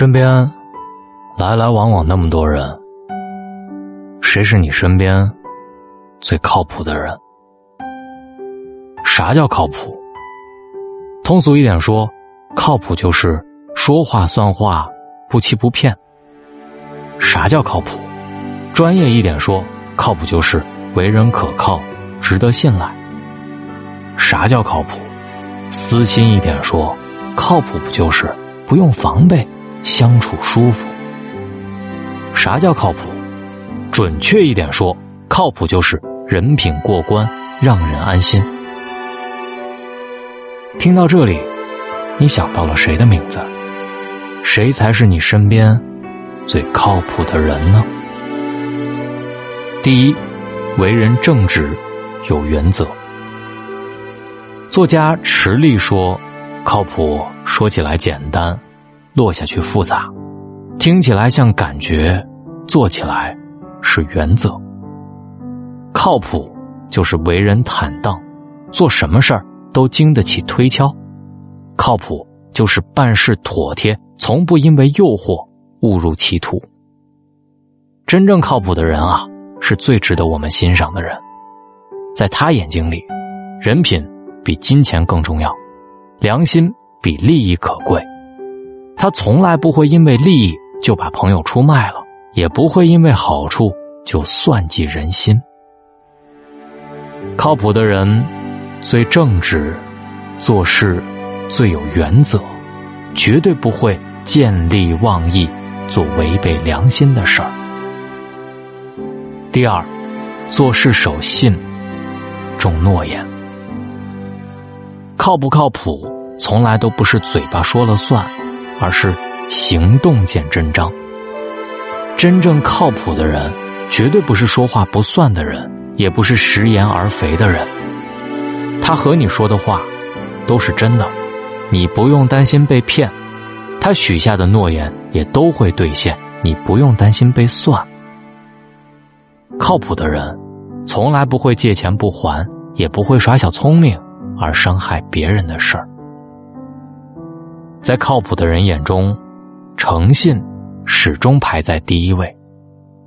身边来来往往那么多人，谁是你身边最靠谱的人？啥叫靠谱？通俗一点说，靠谱就是说话算话，不欺不骗。啥叫靠谱？专业一点说，靠谱就是为人可靠，值得信赖。啥叫靠谱？私心一点说，靠谱不就是不用防备？相处舒服，啥叫靠谱？准确一点说，靠谱就是人品过关，让人安心。听到这里，你想到了谁的名字？谁才是你身边最靠谱的人呢？第一，为人正直，有原则。作家池莉说：“靠谱说起来简单。”落下去复杂，听起来像感觉，做起来是原则。靠谱就是为人坦荡，做什么事儿都经得起推敲。靠谱就是办事妥帖，从不因为诱惑误入歧途。真正靠谱的人啊，是最值得我们欣赏的人。在他眼睛里，人品比金钱更重要，良心比利益可贵。他从来不会因为利益就把朋友出卖了，也不会因为好处就算计人心。靠谱的人最正直，做事最有原则，绝对不会见利忘义，做违背良心的事儿。第二，做事守信，重诺言。靠不靠谱，从来都不是嘴巴说了算。而是行动见真章。真正靠谱的人，绝对不是说话不算的人，也不是食言而肥的人。他和你说的话都是真的，你不用担心被骗；他许下的诺言也都会兑现，你不用担心被算。靠谱的人，从来不会借钱不还，也不会耍小聪明而伤害别人的事儿。在靠谱的人眼中，诚信始终排在第一位。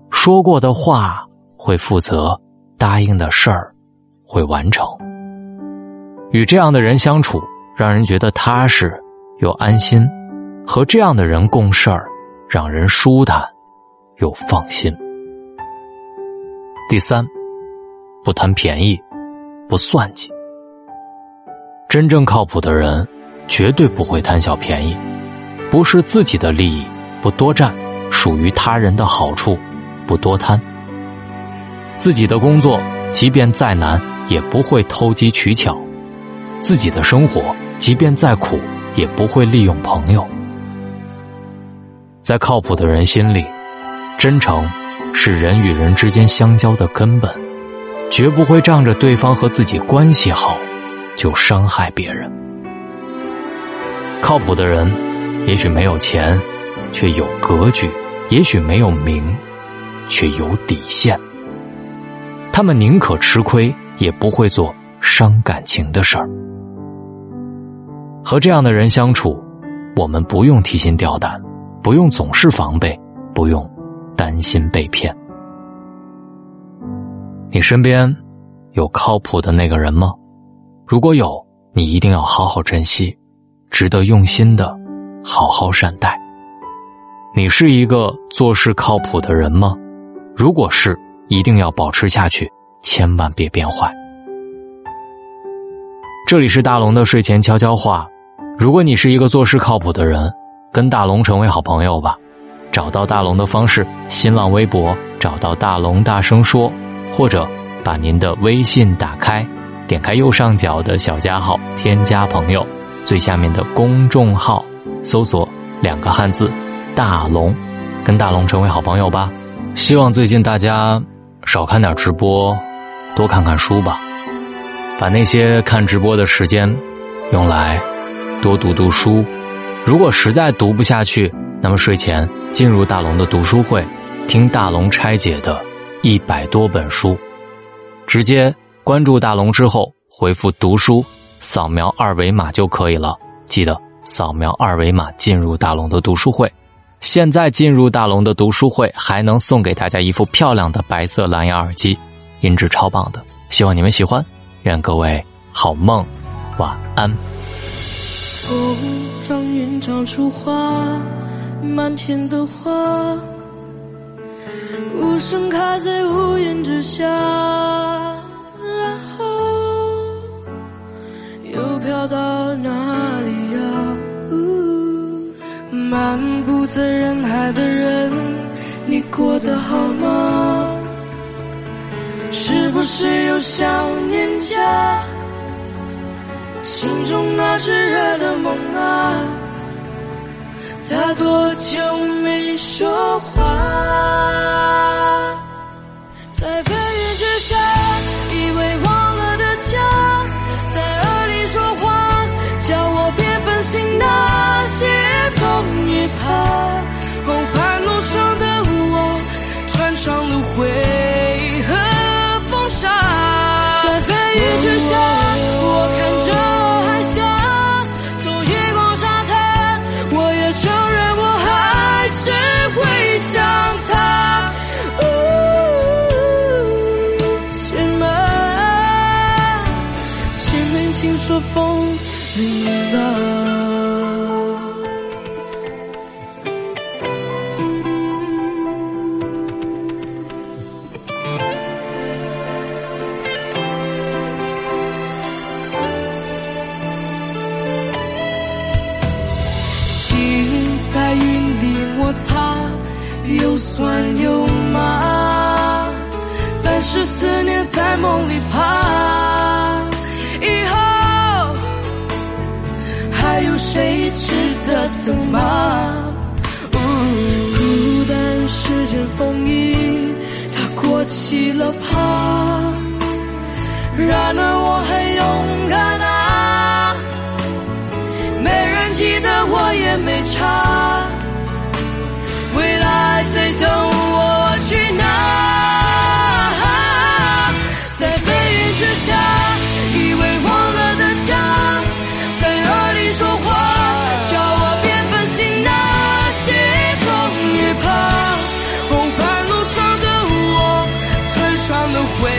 说过的话会负责，答应的事儿会完成。与这样的人相处，让人觉得踏实又安心；和这样的人共事儿，让人舒坦又放心。第三，不贪便宜，不算计。真正靠谱的人。绝对不会贪小便宜，不是自己的利益不多占，属于他人的好处不多贪。自己的工作即便再难，也不会偷机取巧；自己的生活即便再苦，也不会利用朋友。在靠谱的人心里，真诚是人与人之间相交的根本，绝不会仗着对方和自己关系好，就伤害别人。靠谱的人，也许没有钱，却有格局；也许没有名，却有底线。他们宁可吃亏，也不会做伤感情的事儿。和这样的人相处，我们不用提心吊胆，不用总是防备，不用担心被骗。你身边有靠谱的那个人吗？如果有，你一定要好好珍惜。值得用心的好好善待。你是一个做事靠谱的人吗？如果是，一定要保持下去，千万别变坏。这里是大龙的睡前悄悄话。如果你是一个做事靠谱的人，跟大龙成为好朋友吧。找到大龙的方式：新浪微博找到大龙大声说，或者把您的微信打开，点开右上角的小加号，添加朋友。最下面的公众号，搜索两个汉字“大龙”，跟大龙成为好朋友吧。希望最近大家少看点直播，多看看书吧。把那些看直播的时间用来多读读书。如果实在读不下去，那么睡前进入大龙的读书会，听大龙拆解的一百多本书。直接关注大龙之后，回复“读书”。扫描二维码就可以了，记得扫描二维码进入大龙的读书会。现在进入大龙的读书会，还能送给大家一副漂亮的白色蓝牙耳机，音质超棒的。希望你们喜欢，愿各位好梦，晚安。风让云长出花，满天的花，无声开在屋檐之下，到哪里呀？漫步在人海的人，你过得好吗？是不是又想念家？心中那炙热的梦啊，它多久没说话？在飞云之下，痛与怕。又酸又麻，但是思念在梦里爬。以后还有谁值得等吗？孤单世间风衣，它过期了怕。然而我很勇敢啊。没人记得我也没差，在等我去哪？在飞云之下，以为忘了的家，在耳里说话，叫我别分心那些痛与怕。后半路上的我，穿上了灰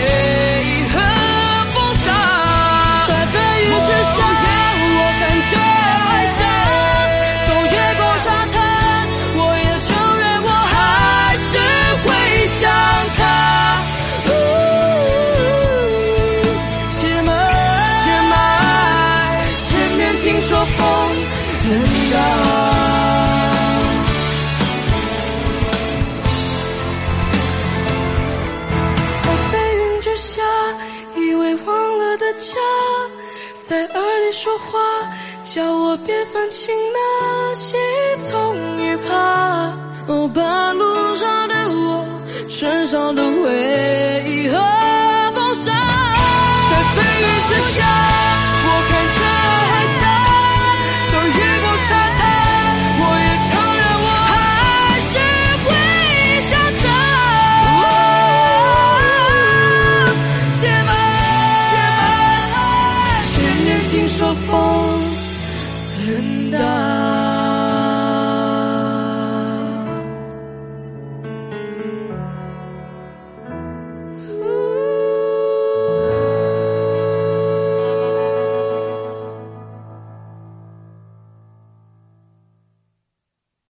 在飞云之下，以为忘了的家，在耳里说话，叫我别烦心。那些痛与怕，半路上的我，身上的回忆和风沙，在飞云之下。